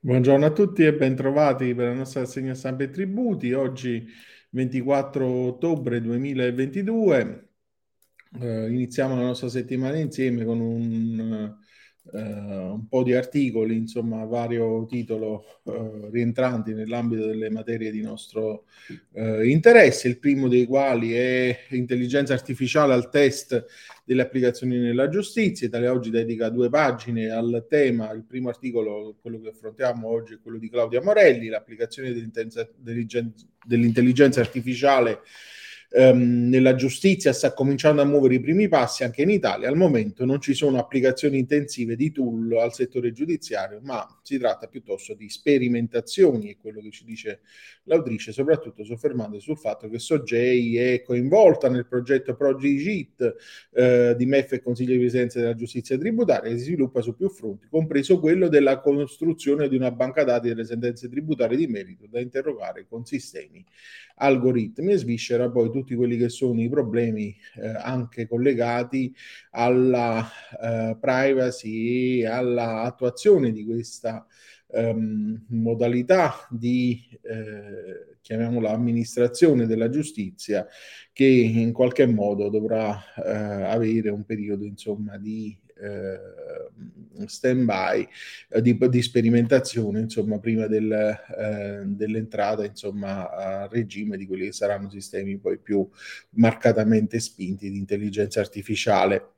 Buongiorno a tutti e bentrovati per la nostra rassegna stampa e tributi. Oggi 24 ottobre 2022 eh, iniziamo la nostra settimana insieme con un eh, un po' di articoli, insomma, vario titolo eh, rientranti nell'ambito delle materie di nostro eh, interesse, il primo dei quali è intelligenza artificiale al test delle applicazioni nella giustizia. Italia Oggi dedica due pagine al tema, il primo articolo, quello che affrontiamo oggi, è quello di Claudia Morelli, l'applicazione dell'intelligenza artificiale ehm, nella giustizia sta cominciando a muovere i primi passi anche in Italia. Al momento non ci sono applicazioni intensive di tool al settore giudiziario, ma si tratta piuttosto di sperimentazioni, è quello che ci dice l'autrice, soprattutto soffermando sul fatto che Sogei è coinvolta nel progetto ProGIT eh, di MEF e Consiglio di Presidenza della Giustizia Tributaria che si sviluppa su più fronti, compreso quello della costruzione di una banca dati delle sentenze tributarie di merito da interrogare con sistemi algoritmi e sviscera poi tutti quelli che sono i problemi eh, anche collegati alla eh, privacy e all'attuazione di questa ehm, modalità di, eh, chiamiamola, amministrazione della giustizia che in qualche modo dovrà eh, avere un periodo insomma di eh, stand by eh, di, di, sperimentazione insomma prima del, eh, dell'entrata insomma a regime di quelli che saranno sistemi poi più marcatamente spinti di intelligenza artificiale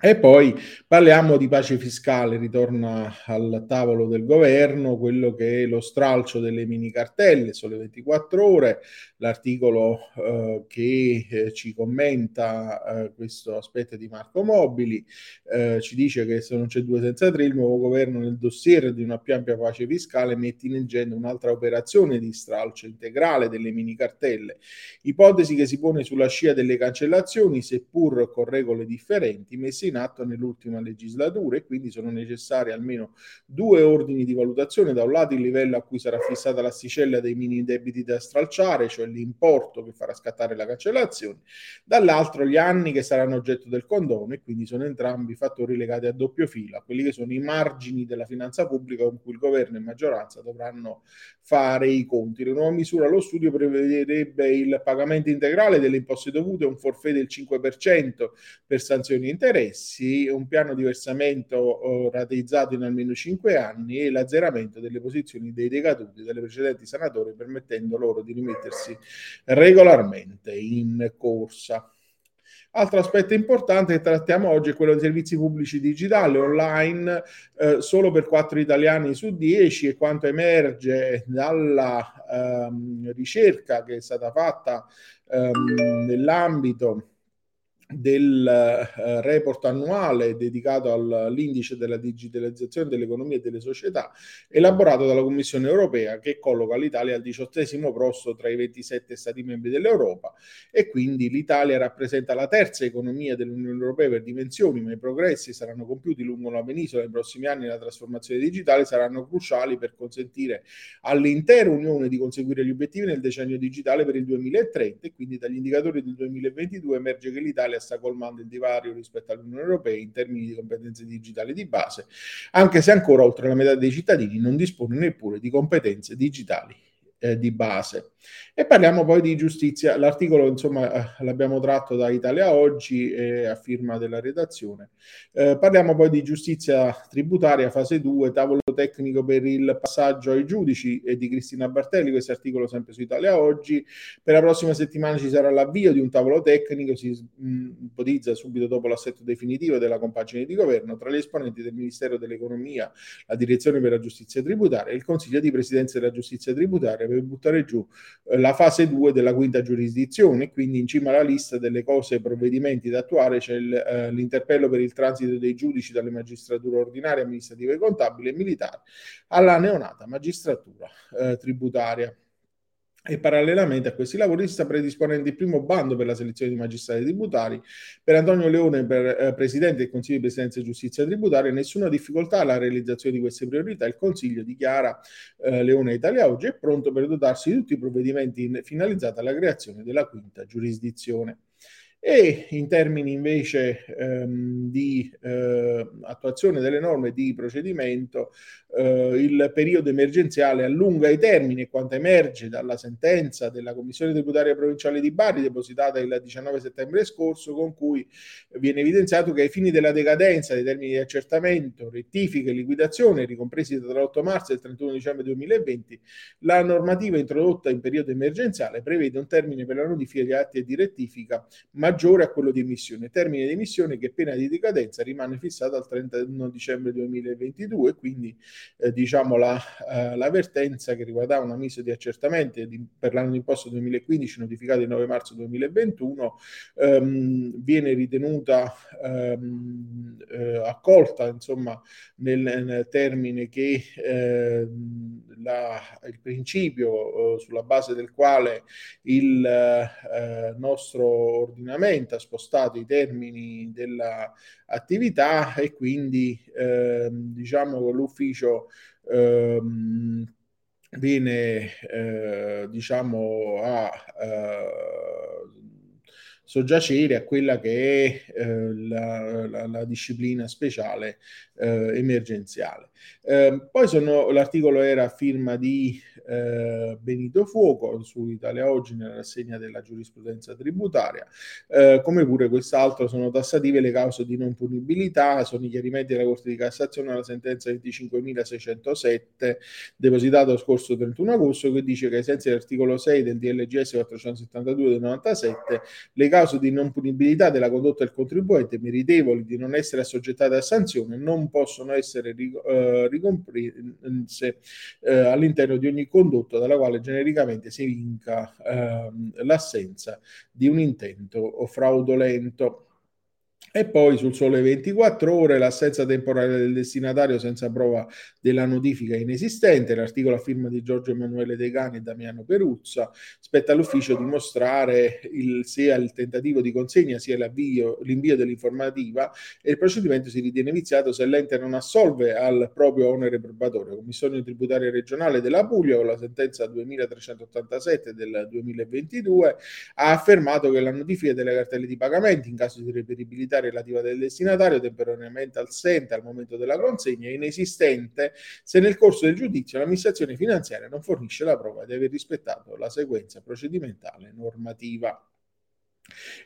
e poi parliamo di pace fiscale, ritorna al tavolo del governo quello che è lo stralcio delle mini cartelle, sole 24 ore, l'articolo eh, che eh, ci commenta eh, questo aspetto di Marco Mobili, eh, ci dice che se non c'è due senza tre, il nuovo governo nel dossier di una più ampia pace fiscale mette in agenda un'altra operazione di stralcio integrale delle mini cartelle, ipotesi che si pone sulla scia delle cancellazioni, seppur con regole differenti, messe in in atto nell'ultima legislatura e quindi sono necessari almeno due ordini di valutazione, da un lato il livello a cui sarà fissata l'asticella dei mini debiti da stralciare, cioè l'importo che farà scattare la cancellazione, dall'altro gli anni che saranno oggetto del condono e quindi sono entrambi fattori legati a doppio filo, a quelli che sono i margini della finanza pubblica con cui il governo e maggioranza dovranno fare i conti. La nuova misura allo studio prevederebbe il pagamento integrale delle imposte dovute, un forfè del 5% per sanzioni e interessi, stessi un piano di versamento rateizzato in almeno 5 anni e l'azzeramento delle posizioni dei decaduti dalle precedenti sanatorie permettendo loro di rimettersi regolarmente in corsa. Altro aspetto importante che trattiamo oggi è quello dei servizi pubblici digitali online, eh, solo per 4 italiani su 10 e quanto emerge dalla ehm, ricerca che è stata fatta ehm, nell'ambito del eh, report annuale dedicato all'indice della digitalizzazione dell'economia e delle società, elaborato dalla Commissione europea che colloca l'Italia al diciottesimo posto tra i 27 Stati membri dell'Europa. E quindi l'Italia rappresenta la terza economia dell'Unione Europea per dimensioni, ma i progressi saranno compiuti lungo la penisola. Nei prossimi anni la trasformazione digitale saranno cruciali per consentire all'intera Unione di conseguire gli obiettivi nel decennio digitale per il 2030 e quindi dagli indicatori del 2022 emerge che l'Italia sta colmando il divario rispetto all'Unione Europea in termini di competenze digitali di base, anche se ancora oltre la metà dei cittadini non dispone neppure di competenze digitali eh, di base. E parliamo poi di giustizia. L'articolo, insomma, eh, l'abbiamo tratto da Italia Oggi eh, a firma della redazione. Eh, parliamo poi di giustizia tributaria, fase 2, tavolo tecnico per il passaggio ai giudici e di Cristina Bartelli, questo articolo sempre su Italia Oggi. Per la prossima settimana ci sarà l'avvio di un tavolo tecnico, si mh, ipotizza subito dopo l'assetto definitivo della compagine di governo tra gli esponenti del Ministero dell'Economia, la Direzione per la Giustizia Tributaria e il Consiglio di Presidenza della Giustizia Tributaria per buttare giù eh, la fase 2 della quinta giurisdizione, quindi in cima alla lista delle cose e provvedimenti da attuare c'è il, eh, l'interpello per il transito dei giudici dalle magistrature ordinarie, amministrative, contabili e militari alla neonata magistratura eh, tributaria e parallelamente a questi lavori si sta predisponendo il primo bando per la selezione di magistrati tributari. Per Antonio Leone, per, eh, Presidente del Consiglio di Presidenza e Giustizia Tributaria, nessuna difficoltà alla realizzazione di queste priorità. Il Consiglio dichiara eh, Leone Italia oggi è pronto per dotarsi di tutti i provvedimenti in, finalizzati alla creazione della quinta giurisdizione. E in termini invece ehm, di eh, attuazione delle norme di procedimento eh, il periodo emergenziale allunga i termini quanto emerge dalla sentenza della Commissione tributaria provinciale di Bari depositata il 19 settembre scorso con cui viene evidenziato che ai fini della decadenza dei termini di accertamento, rettifica e liquidazione ricompresi tra l'8 marzo e il 31 dicembre 2020 la normativa introdotta in periodo emergenziale prevede un termine per la notifica di atti e di rettifica maggiore a quello di emissione, termine di emissione che pena di decadenza rimane fissato al 31 dicembre 2022 quindi eh, diciamo la, eh, l'avvertenza che riguardava un avviso di accertamento per l'anno d'imposta 2015 notificato il 9 marzo 2021 ehm, viene ritenuta ehm, eh, accolta insomma nel, nel termine che ehm, la, il principio eh, sulla base del quale il eh, nostro ordinamento ha spostato i termini dell'attività e quindi eh, diciamo l'ufficio ehm, viene eh, diciamo a eh, soggiacere a quella che è eh, la, la, la, disciplina speciale eh, emergenziale. Eh, poi sono, l'articolo era a firma di eh, Benito Fuoco su Italia Oggi nella rassegna della giurisprudenza tributaria, eh, come pure quest'altro sono tassative le cause di non punibilità, sono i chiarimenti della Corte di Cassazione alla sentenza 25.607 depositato lo scorso 31 agosto che dice che ai sensi dell'articolo 6 del DLGS 472 del 97 le cause di non punibilità della condotta del contribuente meritevoli di non essere assoggettate a sanzione non possono essere eh, ricomprese eh, all'interno di ogni condotta dalla quale genericamente si vinca eh, l'assenza di un intento fraudolento. E poi sul sole 24 ore l'assenza temporale del destinatario senza prova della notifica inesistente, l'articolo a firma di Giorgio Emanuele Degani e Damiano Peruzza, spetta all'ufficio dimostrare il, sia il tentativo di consegna sia l'invio dell'informativa e il procedimento si ritiene iniziato se l'ente non assolve al proprio onere probatorio. Commissione tributaria regionale della Puglia con la sentenza 2387 del 2022 ha affermato che la notifica delle cartelle di pagamenti in caso di reperibilità relativa del destinatario temporaneamente assente al momento della consegna è inesistente se nel corso del giudizio l'amministrazione finanziaria non fornisce la prova di aver rispettato la sequenza procedimentale normativa.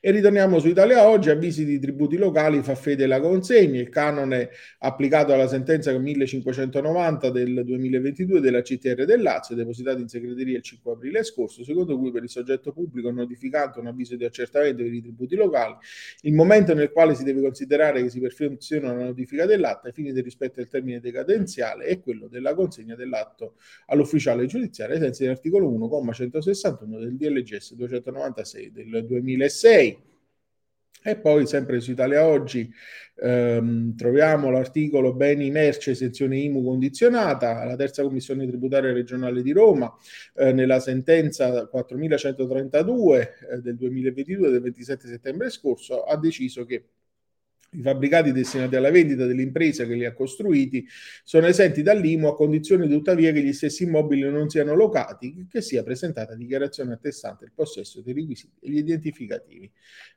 E ritorniamo su Italia Oggi, avvisi di tributi locali, fa fede la consegna, il canone applicato alla sentenza 1590 del 2022 della CTR del Lazio, depositato in segreteria il 5 aprile scorso, secondo cui per il soggetto pubblico notificato un avviso di accertamento per i tributi locali, il momento nel quale si deve considerare che si perfeziona la notifica dell'atto ai fini del rispetto del termine decadenziale è quello della consegna dell'atto all'ufficiale giudiziario ai sensi dell'articolo 1,161 del DLGS 296 del 2006 2006. E poi sempre su Italia Oggi ehm, troviamo l'articolo Beni Merce sezione IMU condizionata, la terza commissione tributaria regionale di Roma eh, nella sentenza 4132 eh, del 2022 del 27 settembre scorso ha deciso che i fabbricati destinati alla vendita dell'impresa che li ha costruiti sono esenti dall'IMU a condizione tuttavia che gli stessi immobili non siano locati, che sia presentata dichiarazione attestante il possesso dei requisiti e gli identificativi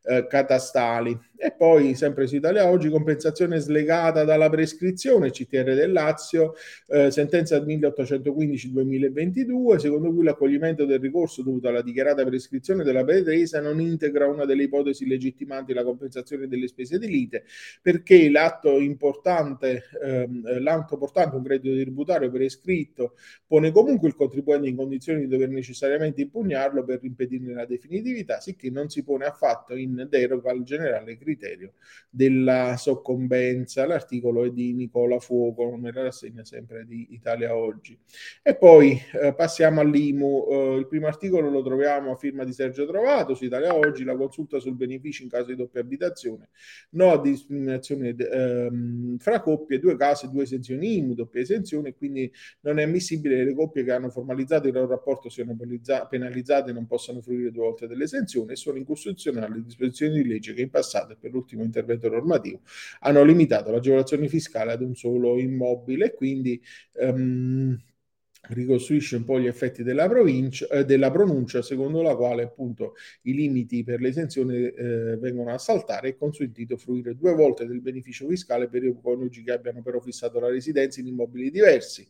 eh, catastali. E poi, sempre su Italia Oggi, compensazione slegata dalla prescrizione, CTR del Lazio, eh, sentenza 1815-2022, secondo cui l'accoglimento del ricorso dovuto alla dichiarata prescrizione della pretesa non integra una delle ipotesi legittimanti la compensazione delle spese di lite perché l'atto importante, ehm, l'atto portante un credito tributario per iscritto pone comunque il contribuente in condizioni di dover necessariamente impugnarlo per impedirne la definitività, sicché non si pone affatto in deroga al generale criterio della soccombenza. L'articolo è di Nicola Fuoco, nella rassegna sempre di Italia Oggi. E poi eh, passiamo all'IMU. Eh, il primo articolo lo troviamo a firma di Sergio Trovato su Italia Oggi, la consulta sul beneficio in caso di doppia abitazione. No di discriminazione ehm, fra coppie, due casi, due esenzioni IMU, doppia esenzione, quindi non è ammissibile che le coppie che hanno formalizzato il loro rapporto siano penalizzate e non possano fruire due volte dell'esenzione e sono incostituzionali le disposizioni di legge che in passato e per l'ultimo intervento normativo hanno limitato l'agevolazione fiscale ad un solo immobile, quindi ehm, ricostruisce un po' gli effetti della, eh, della pronuncia, secondo la quale appunto i limiti per l'esenzione eh, vengono a saltare e consentito fruire due volte del beneficio fiscale per i coniugi che abbiano però fissato la residenza in immobili diversi.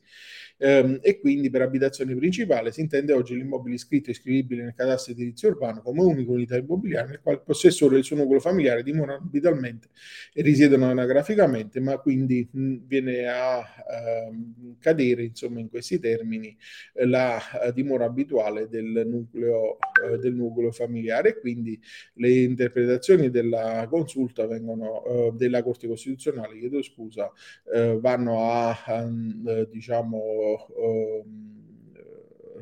Ehm, e quindi per abitazione principale si intende oggi l'immobile iscritto e iscrivibile nel cadastro edilizio urbano come unica unità immobiliare nel quale il possessore e il suo nucleo familiare dimorano abitualmente e risiedono anagraficamente, ma quindi mh, viene a ehm, cadere insomma in questi termini eh, la eh, dimora abituale del nucleo, eh, del nucleo familiare. Quindi le interpretazioni della consulta vengono, eh, della Corte Costituzionale, chiedo scusa, vanno a, a diciamo o, mm,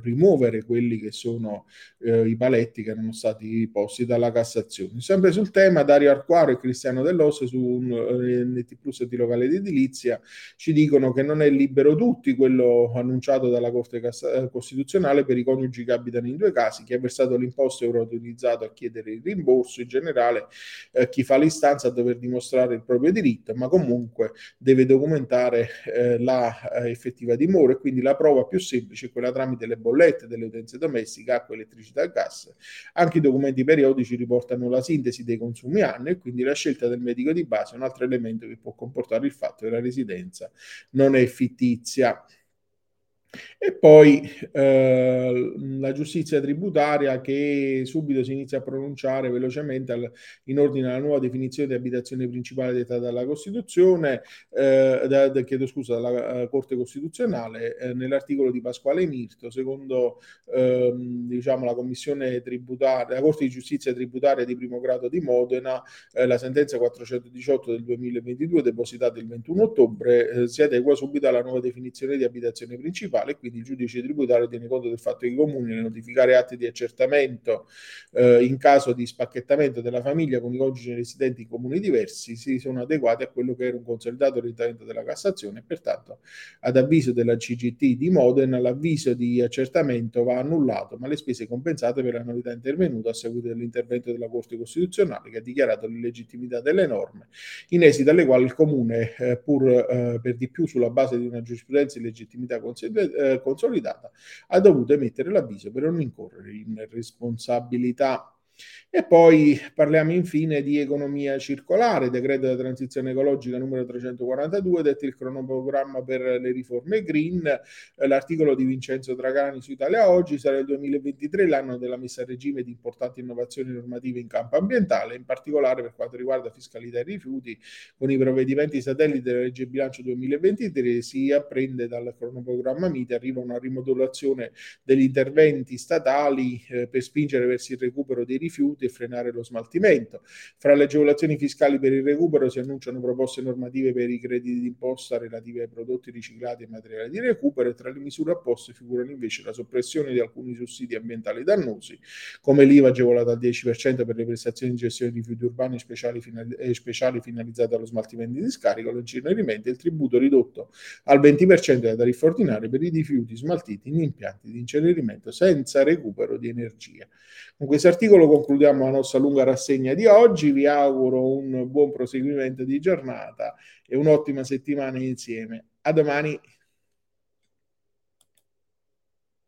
rimuovere quelli che sono eh, i paletti che erano stati posti dalla Cassazione. Sempre sul tema, Dario Arquaro e Cristiano Dell'Osse su un, eh, NT Plus di locale di edilizia ci dicono che non è libero tutti quello annunciato dalla Corte Cassa- eh, Costituzionale per i coniugi che abitano in due casi, chi ha versato l'imposto è utilizzato a chiedere il rimborso, in generale eh, chi fa l'istanza a dover dimostrare il proprio diritto, ma comunque deve documentare eh, la eh, effettiva dimora e quindi la prova più semplice è quella tramite le bollette delle utenze domestiche, acqua, elettricità e gas. Anche i documenti periodici riportano la sintesi dei consumi anni e quindi la scelta del medico di base è un altro elemento che può comportare il fatto che la residenza non è fittizia. E poi eh, la giustizia tributaria che subito si inizia a pronunciare velocemente al, in ordine alla nuova definizione di abitazione principale detta dalla Costituzione, eh, da, da, chiedo scusa, dalla uh, Corte Costituzionale, eh, nell'articolo di Pasquale Mirto, secondo ehm, diciamo, la Commissione tributaria, la Corte di Giustizia tributaria di primo grado di Modena, eh, la sentenza 418 del 2022, depositata il 21 ottobre, eh, si adegua subito alla nuova definizione di abitazione principale municipale, quindi il giudice tributario tiene conto del fatto che i comuni nel notificare atti di accertamento eh, in caso di spacchettamento della famiglia con i coniugi residenti in comuni diversi si sono adeguati a quello che era un consolidato orientamento della Cassazione. E pertanto ad avviso della CGT di Modena l'avviso di accertamento va annullato ma le spese compensate per la novità intervenuta a seguito dell'intervento della Corte Costituzionale che ha dichiarato l'illegittimità delle norme in esito alle quali il Comune eh, pur eh, per di più sulla base di una giurisprudenza di legittimità eh, consolidata, ha dovuto emettere l'avviso per non incorrere in responsabilità. E poi parliamo infine di economia circolare, decreto della transizione ecologica numero 342, detto il cronoprogramma per le riforme green, l'articolo di Vincenzo Dragani su Italia Oggi sarà il 2023 l'anno della messa a regime di importanti innovazioni normative in campo ambientale, in particolare per quanto riguarda fiscalità e rifiuti, con i provvedimenti satelliti della legge bilancio 2023 si apprende dal cronoprogramma MITE, arriva una rimodulazione degli interventi statali eh, per spingere verso il recupero dei rifiuti e frenare lo smaltimento. Fra le agevolazioni fiscali per il recupero si annunciano proposte normative per i crediti d'imposta relativi ai prodotti riciclati e materiali di recupero e tra le misure apposte figurano invece la soppressione di alcuni sussidi ambientali dannosi, come l'IVA agevolata al 10% per le prestazioni di gestione di rifiuti urbani speciali, finali- eh, speciali finalizzate allo smaltimento di scarico, l'incenerimento e il tributo ridotto al 20% della tariffa ordinaria per i rifiuti smaltiti in impianti di incenerimento senza recupero di energia. Con questo articolo concludiamo la nostra lunga rassegna di oggi, vi auguro un buon proseguimento di giornata e un'ottima settimana insieme. A domani.